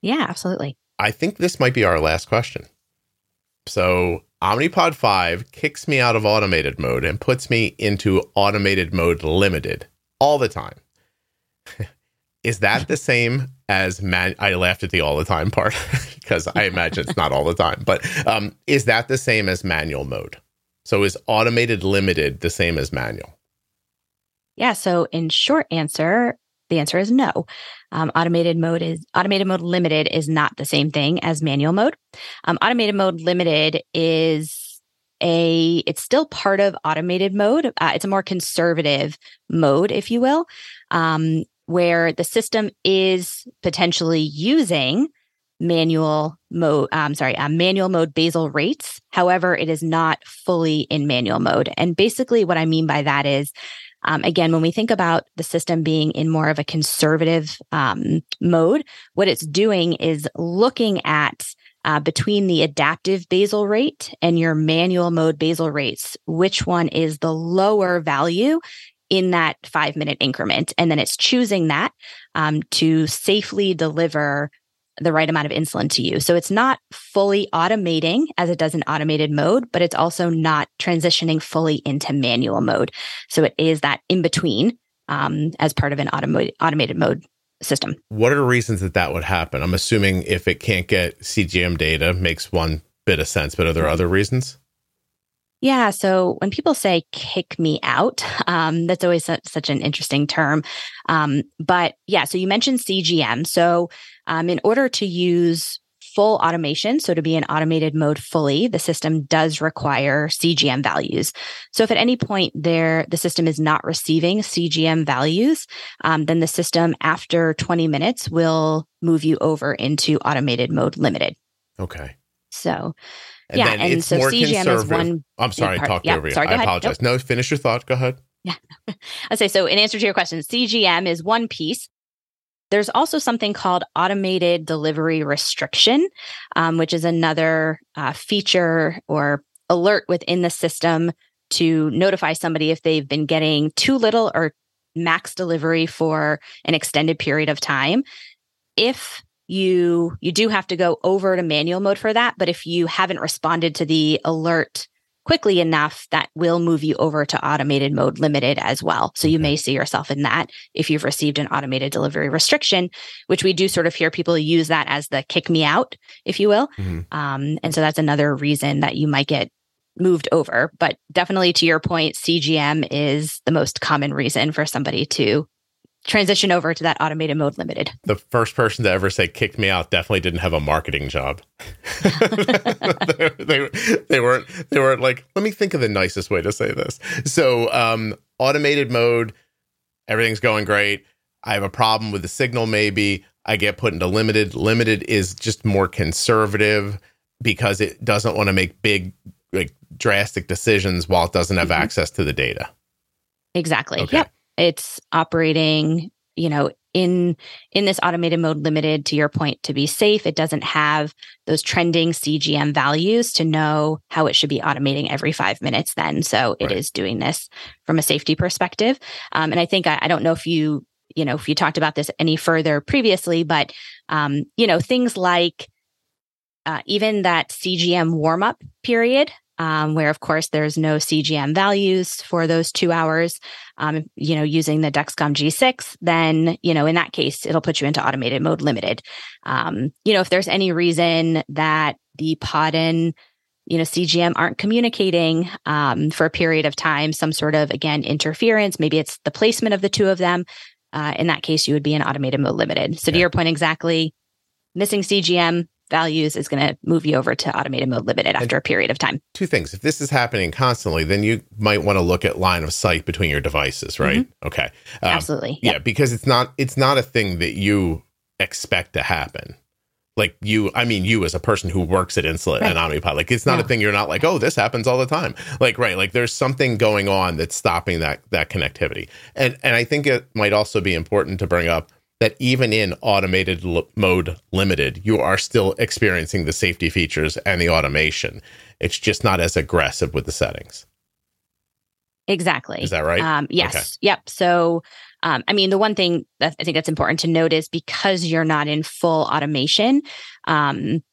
Yeah, absolutely. I think this might be our last question. So Omnipod 5 kicks me out of automated mode and puts me into automated mode limited all the time. Is that the same as man? I laughed at the all the time part because I imagine it's not all the time, but um, is that the same as manual mode? So is automated limited the same as manual? Yeah. So in short answer, the answer is no. Um, automated mode is automated mode limited is not the same thing as manual mode. Um, automated mode limited is a it's still part of automated mode. Uh, it's a more conservative mode, if you will, um, where the system is potentially using manual mode um, sorry uh, manual mode basal rates however it is not fully in manual mode and basically what i mean by that is um, again, when we think about the system being in more of a conservative um, mode, what it's doing is looking at uh, between the adaptive basal rate and your manual mode basal rates, which one is the lower value in that five minute increment. And then it's choosing that um, to safely deliver the right amount of insulin to you. So it's not fully automating as it does in automated mode, but it's also not transitioning fully into manual mode. So it is that in between um, as part of an automated automated mode system. What are the reasons that that would happen? I'm assuming if it can't get CGM data, makes one bit of sense. But are there other reasons? Yeah. So when people say kick me out, um, that's always su- such an interesting term. Um, but yeah, so you mentioned CGM. So um, in order to use full automation, so to be in automated mode fully, the system does require CGM values. So if at any point there the system is not receiving CGM values, um, then the system after 20 minutes will move you over into automated mode limited. Okay. So and yeah, and so CGM is one. I'm sorry, I talked over you. Sorry, I apologize. Nope. No, finish your thought. Go ahead. Yeah. I say so. In answer to your question, CGM is one piece. There's also something called automated delivery restriction, um, which is another uh, feature or alert within the system to notify somebody if they've been getting too little or max delivery for an extended period of time. If you you do have to go over to manual mode for that but if you haven't responded to the alert quickly enough that will move you over to automated mode limited as well. So you may see yourself in that if you've received an automated delivery restriction which we do sort of hear people use that as the kick me out if you will. Mm-hmm. um, and so that's another reason that you might get moved over. But definitely to your point cgm is the most common reason for somebody to transition over to that automated mode limited. The first person to ever say kicked me out definitely didn't have a marketing job. they, they, they, weren't they weren't like, let me think of the nicest way to say this. So um automated mode, everything's going great. I have a problem with the signal, maybe. I get put into limited. Limited is just more conservative because it doesn't want to make big like drastic decisions while it doesn't have mm-hmm. access to the data. Exactly. Okay. Yep it's operating you know in in this automated mode limited to your point to be safe. It doesn't have those trending cgm values to know how it should be automating every five minutes then. So it right. is doing this from a safety perspective. Um, and i think I, I, don't know if you you know if you talked about this any further previously but um, you know things like uh, even that cgm warm up period um, where of course there's no CGM values for those two hours, um, you know, using the Dexcom G6, then, you know, in that case, it'll put you into automated mode limited. Um, you know, if there's any reason that the pod and, you know, CGM aren't communicating um, for a period of time, some sort of, again, interference, maybe it's the placement of the two of them. Uh, in that case, you would be in automated mode limited. So, yeah. to your point exactly, missing CGM, values is going to move you over to automated mode limited after and a period of time. Two things. If this is happening constantly, then you might want to look at line of sight between your devices, right? Mm-hmm. Okay. Um, Absolutely. Yeah, because it's not it's not a thing that you expect to happen. Like you, I mean, you as a person who works at Insulet right. and Omnipod, like it's not no. a thing. You're not like, oh, this happens all the time. Like, right? Like, there's something going on that's stopping that that connectivity. And and I think it might also be important to bring up that even in automated l- mode limited, you are still experiencing the safety features and the automation. It's just not as aggressive with the settings. Exactly. Is that right? Um, yes. Okay. Yep. So, um, I mean, the one thing that I think that's important to note is because you're not in full automation, um,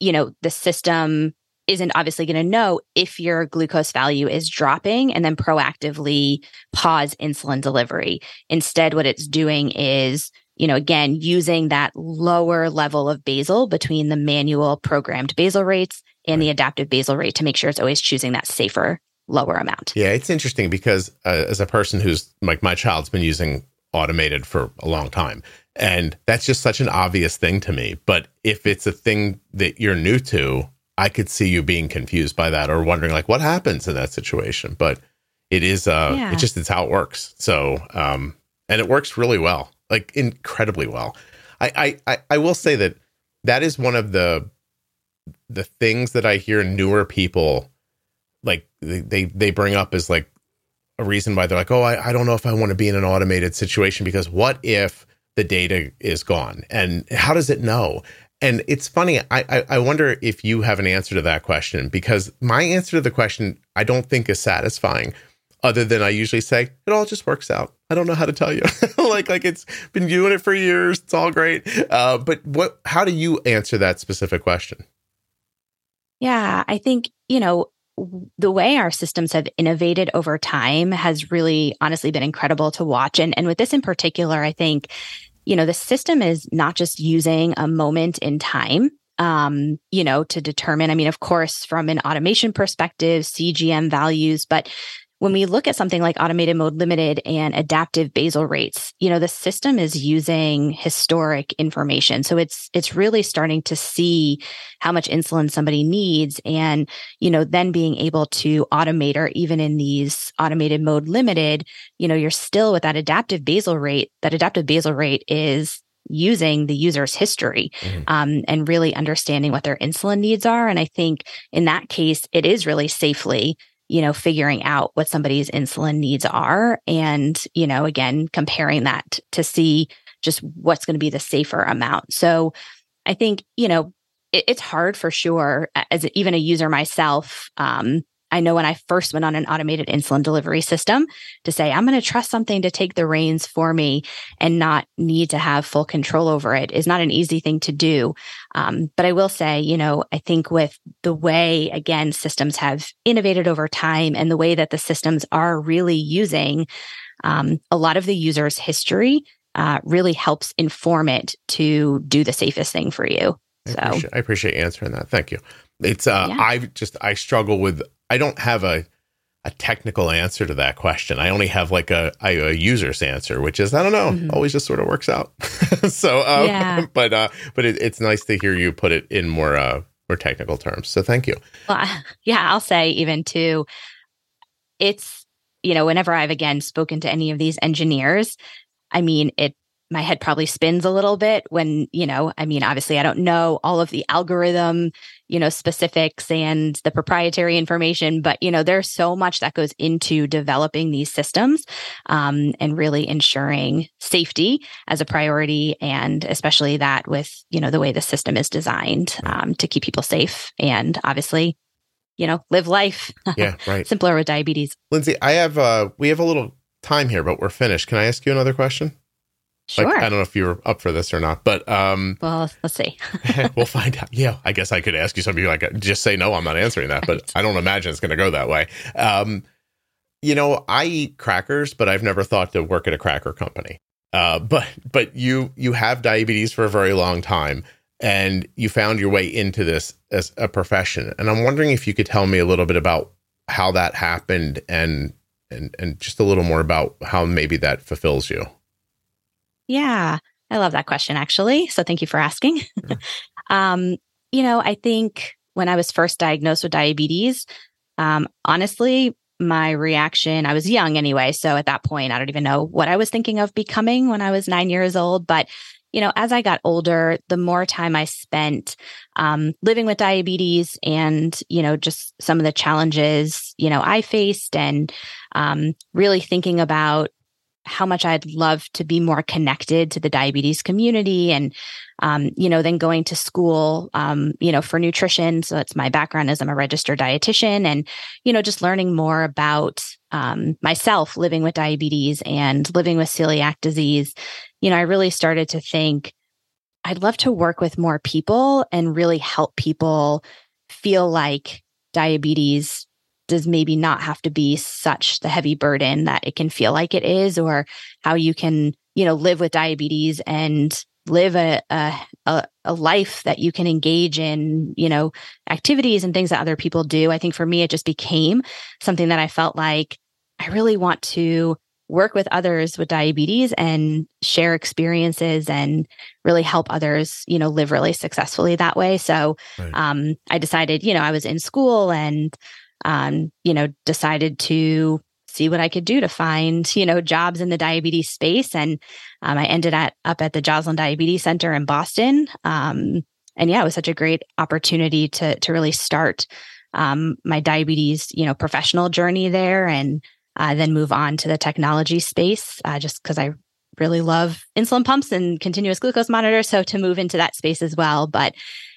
you know, the system isn't obviously going to know if your glucose value is dropping and then proactively pause insulin delivery. Instead, what it's doing is you know, again, using that lower level of basal between the manual programmed basal rates and the adaptive basal rate to make sure it's always choosing that safer lower amount. Yeah, it's interesting because uh, as a person who's like my child's been using automated for a long time. And that's just such an obvious thing to me. But if it's a thing that you're new to, I could see you being confused by that or wondering like what happens in that situation. But it is uh yeah. it just it's how it works. So um and it works really well, like incredibly well. I I I will say that that is one of the the things that I hear newer people like they they bring up as like a reason why they're like, oh, I, I don't know if I want to be in an automated situation because what if the data is gone and how does it know? And it's funny. I, I, I wonder if you have an answer to that question because my answer to the question I don't think is satisfying. Other than I usually say it all just works out. I don't know how to tell you. like like it's been doing it for years. It's all great. Uh, but what? How do you answer that specific question? Yeah, I think you know the way our systems have innovated over time has really honestly been incredible to watch. And, and with this in particular, I think, you know, the system is not just using a moment in time um, you know, to determine. I mean, of course, from an automation perspective, CGM values, but when we look at something like automated mode limited and adaptive basal rates you know the system is using historic information so it's it's really starting to see how much insulin somebody needs and you know then being able to automate or even in these automated mode limited you know you're still with that adaptive basal rate that adaptive basal rate is using the user's history mm-hmm. um, and really understanding what their insulin needs are and i think in that case it is really safely you know, figuring out what somebody's insulin needs are. And, you know, again, comparing that to see just what's going to be the safer amount. So I think, you know, it, it's hard for sure as even a user myself. Um, I know when I first went on an automated insulin delivery system to say, I'm going to trust something to take the reins for me and not need to have full control over it is not an easy thing to do. Um, but I will say, you know, I think with the way, again, systems have innovated over time and the way that the systems are really using um, a lot of the user's history uh, really helps inform it to do the safest thing for you. I so appreciate, I appreciate answering that. Thank you. It's uh, yeah. I just I struggle with I don't have a a technical answer to that question. I only have like a, a, a user's answer, which is I don't know, mm-hmm. always just sort of works out. so, um, yeah. but uh, but it, it's nice to hear you put it in more uh, more technical terms. So, thank you. Well, yeah, I'll say even too, it's you know whenever I've again spoken to any of these engineers, I mean it my head probably spins a little bit when, you know, I mean, obviously I don't know all of the algorithm, you know, specifics and the proprietary information, but, you know, there's so much that goes into developing these systems um, and really ensuring safety as a priority. And especially that with, you know, the way the system is designed um, to keep people safe and obviously, you know, live life. Yeah, right. Simpler with diabetes. Lindsay, I have, uh, we have a little time here, but we're finished. Can I ask you another question? Sure. Like, I don't know if you're up for this or not, but um, well, let's see. we'll find out. Yeah, I guess I could ask you something like just say no. I'm not answering that, but I don't imagine it's going to go that way. Um, you know, I eat crackers, but I've never thought to work at a cracker company. Uh, but but you you have diabetes for a very long time, and you found your way into this as a profession. And I'm wondering if you could tell me a little bit about how that happened and and and just a little more about how maybe that fulfills you. Yeah, I love that question actually. So thank you for asking. um, you know, I think when I was first diagnosed with diabetes, um, honestly, my reaction, I was young anyway. So at that point, I don't even know what I was thinking of becoming when I was nine years old. But, you know, as I got older, the more time I spent um, living with diabetes and, you know, just some of the challenges, you know, I faced and um, really thinking about how much I'd love to be more connected to the diabetes community and, um, you know, then going to school, um, you know, for nutrition. So that's my background as I'm a registered dietitian and, you know, just learning more about um, myself living with diabetes and living with celiac disease. You know, I really started to think I'd love to work with more people and really help people feel like diabetes does maybe not have to be such the heavy burden that it can feel like it is, or how you can, you know, live with diabetes and live a, a, a life that you can engage in, you know, activities and things that other people do. I think for me, it just became something that I felt like I really want to work with others with diabetes and share experiences and really help others, you know, live really successfully that way. So right. um, I decided, you know, I was in school and, um, you know, decided to see what I could do to find, you know, jobs in the diabetes space. And um, I ended at, up at the Joslin Diabetes Center in Boston. Um, and yeah, it was such a great opportunity to to really start um, my diabetes, you know, professional journey there, and uh, then move on to the technology space, uh, just because I really love insulin pumps and continuous glucose monitors. So to move into that space as well, but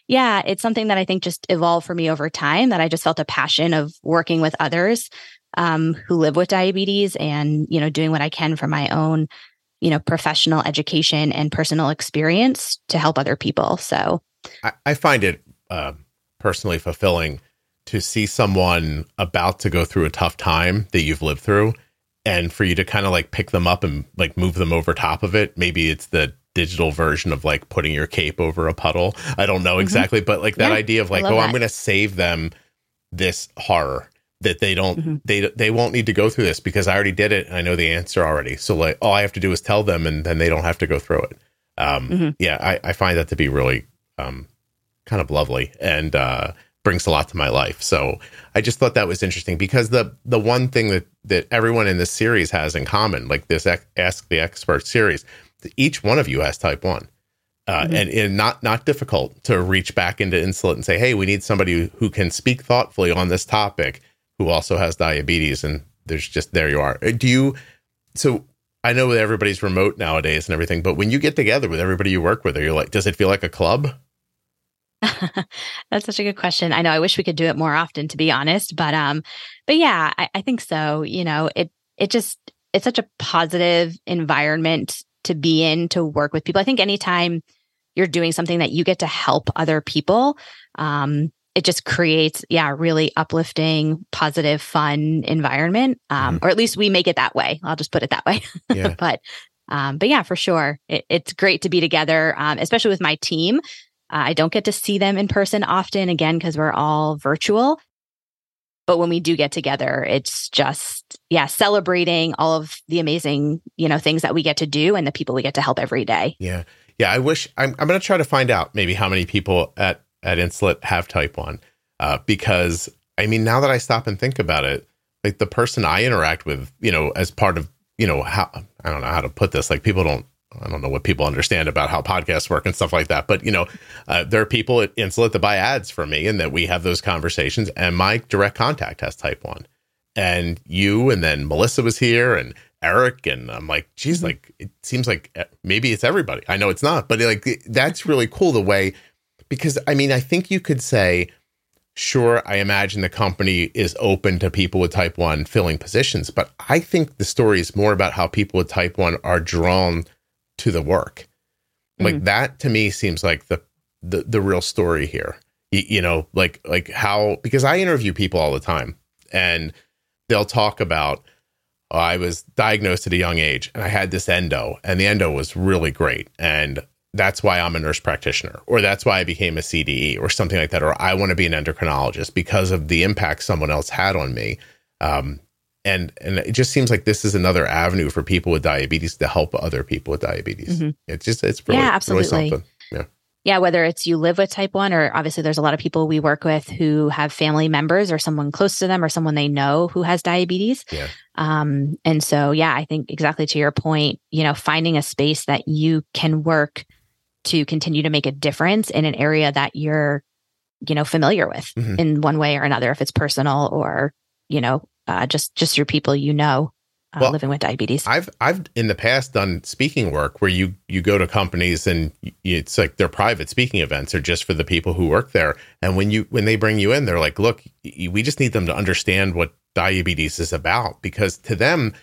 yeah, it's something that I think just evolved for me over time. That I just felt a passion of working with others um, who live with diabetes and you know doing what I can for my own you know professional education and personal experience to help other people. So I, I find it uh, personally fulfilling to see someone about to go through a tough time that you've lived through and for you to kind of like pick them up and like move them over top of it. Maybe it's the digital version of like putting your cape over a puddle. I don't know mm-hmm. exactly, but like that yeah, idea of like, oh, that. I'm going to save them this horror that they don't mm-hmm. they they won't need to go through this because I already did it and I know the answer already. So like all I have to do is tell them and then they don't have to go through it. Um, mm-hmm. yeah, I, I find that to be really um, kind of lovely and uh, brings a lot to my life. So I just thought that was interesting because the the one thing that that everyone in this series has in common, like this Ask the Expert series, each one of you has type one. Uh, mm-hmm. and, and not not difficult to reach back into Insulet and say, hey, we need somebody who can speak thoughtfully on this topic, who also has diabetes, and there's just there you are. Uh, do you? So I know that everybody's remote nowadays and everything, but when you get together with everybody you work with, are you like, does it feel like a club? That's such a good question. I know I wish we could do it more often, to be honest, but um, but yeah, I, I think so. You know, it it just it's such a positive environment to be in to work with people. I think anytime you're doing something that you get to help other people, um, it just creates, yeah, really uplifting, positive, fun environment. Um, mm-hmm. or at least we make it that way. I'll just put it that way. Yeah. but um, but yeah, for sure, it, it's great to be together, um, especially with my team. Uh, I don't get to see them in person often, again, because we're all virtual. But when we do get together, it's just, yeah, celebrating all of the amazing, you know, things that we get to do and the people we get to help every day. Yeah. Yeah. I wish I'm, I'm going to try to find out maybe how many people at, at Insulet have type one. Uh, because I mean, now that I stop and think about it, like the person I interact with, you know, as part of, you know, how I don't know how to put this, like people don't I don't know what people understand about how podcasts work and stuff like that. But you know, uh, there are people at Insulet that buy ads for me, and that we have those conversations. And my direct contact has type one, and you, and then Melissa was here, and Eric, and I'm like, geez, mm-hmm. like it seems like eh, maybe it's everybody. I know it's not, but like that's really cool the way because I mean, I think you could say. Sure, I imagine the company is open to people with type 1 filling positions, but I think the story is more about how people with type 1 are drawn to the work. Like mm-hmm. that to me seems like the the, the real story here. You, you know, like like how because I interview people all the time and they'll talk about oh, I was diagnosed at a young age and I had this endo and the endo was really great and that's why I'm a nurse practitioner or that's why I became a CDE or something like that or I want to be an endocrinologist because of the impact someone else had on me. Um, and and it just seems like this is another avenue for people with diabetes to help other people with diabetes. Mm-hmm. It's just it's really, yeah, absolutely. Really something. Yeah. Yeah, whether it's you live with type 1 or obviously there's a lot of people we work with who have family members or someone close to them or someone they know who has diabetes. Yeah. Um and so yeah, I think exactly to your point, you know, finding a space that you can work to continue to make a difference in an area that you're you know familiar with mm-hmm. in one way or another if it's personal or you know uh, just just your people you know uh, well, living with diabetes. I've I've in the past done speaking work where you you go to companies and it's like their private speaking events are just for the people who work there. And when you when they bring you in, they're like, "Look, we just need them to understand what diabetes is about because to them,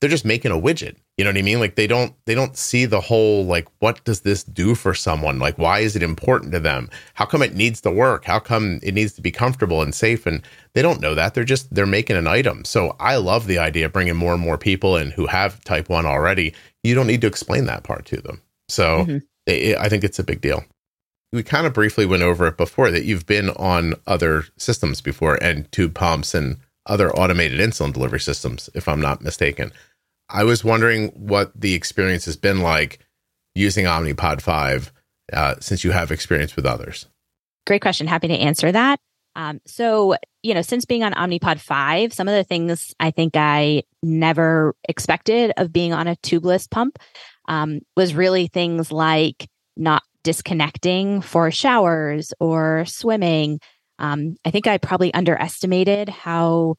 they're just making a widget. You know what I mean? Like they don't they don't see the whole like what does this do for someone? Like why is it important to them? How come it needs to work? How come it needs to be comfortable and safe? And they don't know that. They're just they're making an item. So I love the idea of bringing more and more people in who have type 1 already. You don't need to explain that part to them. So mm-hmm. it, I think it's a big deal. We kind of briefly went over it before that you've been on other systems before and tube pumps and other automated insulin delivery systems if I'm not mistaken. I was wondering what the experience has been like using Omnipod 5 uh, since you have experience with others. Great question. Happy to answer that. Um, so, you know, since being on Omnipod 5, some of the things I think I never expected of being on a tubeless pump um, was really things like not disconnecting for showers or swimming. Um, I think I probably underestimated how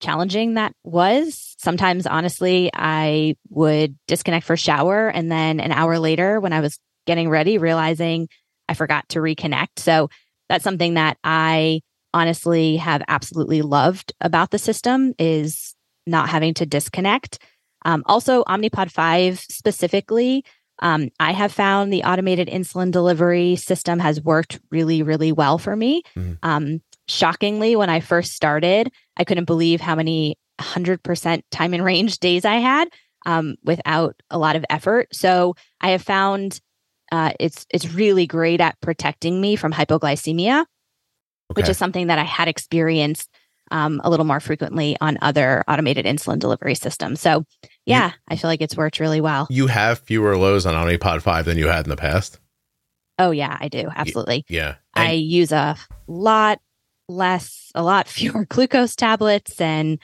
challenging that was. Sometimes, honestly, I would disconnect for a shower and then an hour later, when I was getting ready, realizing I forgot to reconnect. So that's something that I honestly have absolutely loved about the system is not having to disconnect. Um, also, Omnipod 5 specifically, um, I have found the automated insulin delivery system has worked really, really well for me. Mm-hmm. Um, shockingly, when I first started, I couldn't believe how many 100% time and range days I had um, without a lot of effort. So I have found uh, it's it's really great at protecting me from hypoglycemia, okay. which is something that I had experienced um, a little more frequently on other automated insulin delivery systems. So, yeah, you, I feel like it's worked really well. You have fewer lows on Omnipod 5 than you had in the past? Oh, yeah, I do. Absolutely. Yeah. And- I use a lot less, a lot fewer glucose tablets and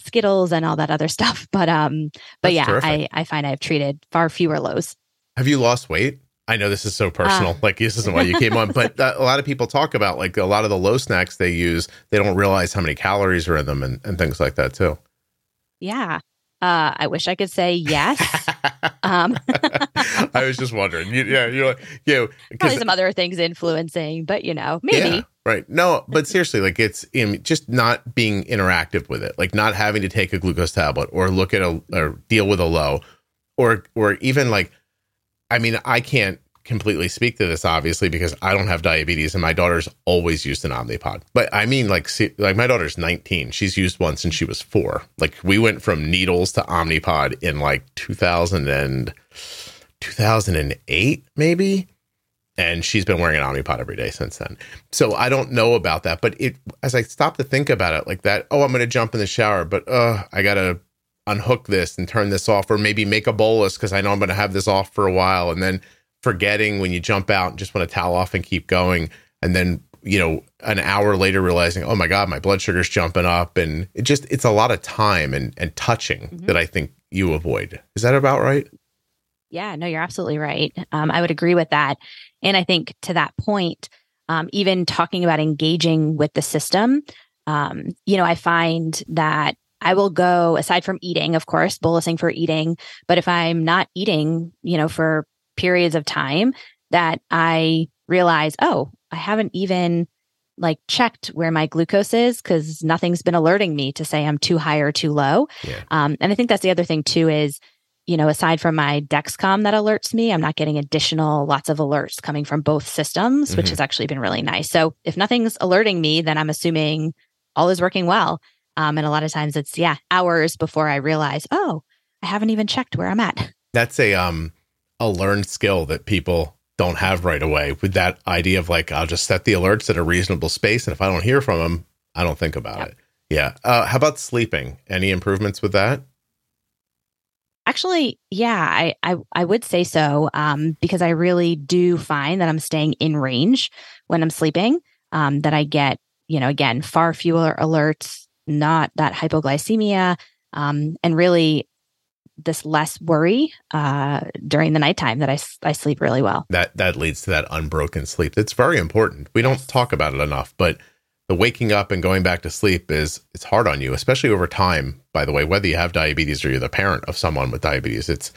Skittles and all that other stuff. But, um, but yeah, I, I find I've treated far fewer lows. Have you lost weight? I know this is so personal. Uh, like this isn't why you came on, but uh, a lot of people talk about like a lot of the low snacks they use. They don't realize how many calories are in them and, and things like that too. Yeah. Uh, I wish I could say yes. um, I was just wondering. You, yeah, you're like, you know, probably some other things influencing, but you know, maybe. Yeah, right. No, but seriously, like it's just not being interactive with it, like not having to take a glucose tablet or look at a or deal with a low, or or even like I mean, I can't completely speak to this obviously because I don't have diabetes and my daughter's always used an Omnipod. But I mean like see, like my daughter's 19. She's used one since she was 4. Like we went from needles to Omnipod in like 2000 and 2008 maybe and she's been wearing an Omnipod every day since then. So I don't know about that, but it as I stop to think about it like that, oh, I'm going to jump in the shower, but uh I got to unhook this and turn this off, or maybe make a bolus because I know I'm going to have this off for a while, and then forgetting when you jump out and just want to towel off and keep going, and then you know an hour later realizing, oh my god, my blood sugar's jumping up, and it just it's a lot of time and and touching mm-hmm. that I think you avoid. Is that about right? Yeah, no, you're absolutely right. Um, I would agree with that, and I think to that point, um, even talking about engaging with the system, um, you know, I find that I will go aside from eating, of course, bolusing for eating. But if I'm not eating, you know, for periods of time that I realize, oh, I haven't even like checked where my glucose is because nothing's been alerting me to say I'm too high or too low. Yeah. Um, and I think that's the other thing too is, you know, aside from my Dexcom that alerts me, I'm not getting additional lots of alerts coming from both systems, mm-hmm. which has actually been really nice. So if nothing's alerting me, then I'm assuming all is working well. Um, and a lot of times it's, yeah, hours before I realize, oh, I haven't even checked where I'm at. That's a, um, a learned skill that people don't have right away with that idea of like, I'll just set the alerts at a reasonable space. And if I don't hear from them, I don't think about yep. it. Yeah. Uh, how about sleeping? Any improvements with that? Actually, yeah, I, I, I would say so um, because I really do find that I'm staying in range when I'm sleeping. Um, that I get, you know, again, far fewer alerts not that hypoglycemia, um, and really this less worry uh, during the nighttime that I, I sleep really well. That that leads to that unbroken sleep. It's very important. We don't talk about it enough, but the waking up and going back to sleep is it's hard on you, especially over time. By the way, whether you have diabetes or you're the parent of someone with diabetes, it's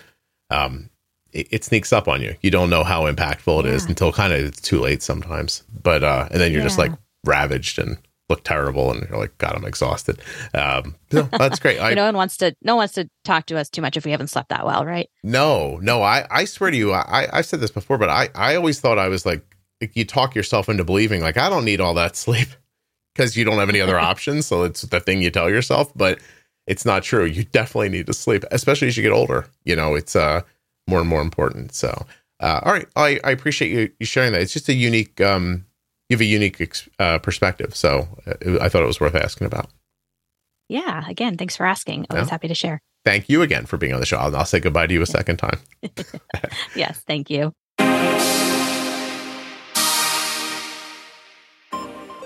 um, it, it sneaks up on you. You don't know how impactful it yeah. is until kind of it's too late sometimes. But uh, and then you're yeah. just like ravaged and look terrible and you're like god i'm exhausted. Um no, that's great. I, no one wants to no one wants to talk to us too much if we haven't slept that well right? No no i i swear to you i i've said this before but i i always thought i was like you talk yourself into believing like i don't need all that sleep because you don't have any other options so it's the thing you tell yourself but it's not true. You definitely need to sleep especially as you get older you know it's uh more and more important so uh, all right. I, I appreciate you, you sharing that. It's just a unique um you have a unique uh, perspective. So uh, I thought it was worth asking about. Yeah. Again, thanks for asking. Always Yeah. happy to share. Thank you again for being on the show. I'll, I'll say goodbye to you a second time. Yes. Thank you.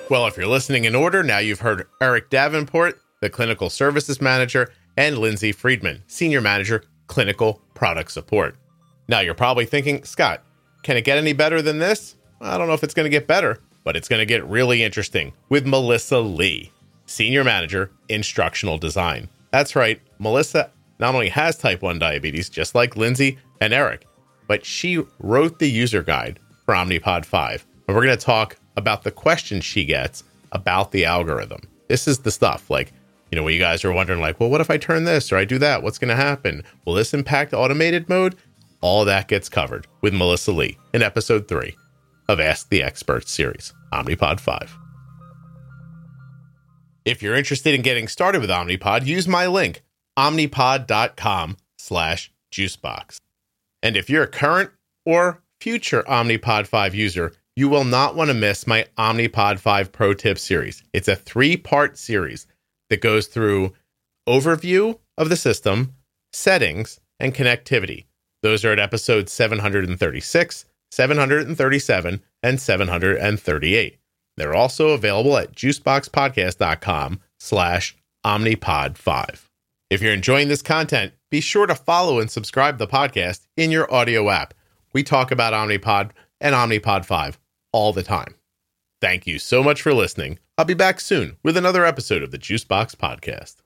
Well, if you're listening in order, now you've heard Eric Davenport, the clinical services manager, and Lindsay Friedman, senior manager, clinical product support. Now you're probably thinking, Scott, can it get any better than this? I don't know if it's going to get better, but it's going to get really interesting with Melissa Lee, senior manager, instructional design. That's right, Melissa not only has type 1 diabetes, just like Lindsay and Eric, but she wrote the user guide for Omnipod 5. And we're going to talk about the questions she gets about the algorithm. This is the stuff like, you know, when you guys are wondering, like, well, what if I turn this or I do that? What's going to happen? Will this impact automated mode? All that gets covered with Melissa Lee in episode three of Ask the Experts series, Omnipod 5. If you're interested in getting started with Omnipod, use my link, omnipod.com slash juicebox. And if you're a current or future Omnipod 5 user, you will not want to miss my Omnipod 5 Pro Tip series. It's a three part series that goes through overview of the system, settings, and connectivity. Those are at episode 736, 737, and 738. They're also available at juiceboxpodcast.com slash omnipod5. If you're enjoying this content, be sure to follow and subscribe the podcast in your audio app. We talk about Omnipod and Omnipod 5 all the time. Thank you so much for listening. I'll be back soon with another episode of the Juicebox Podcast.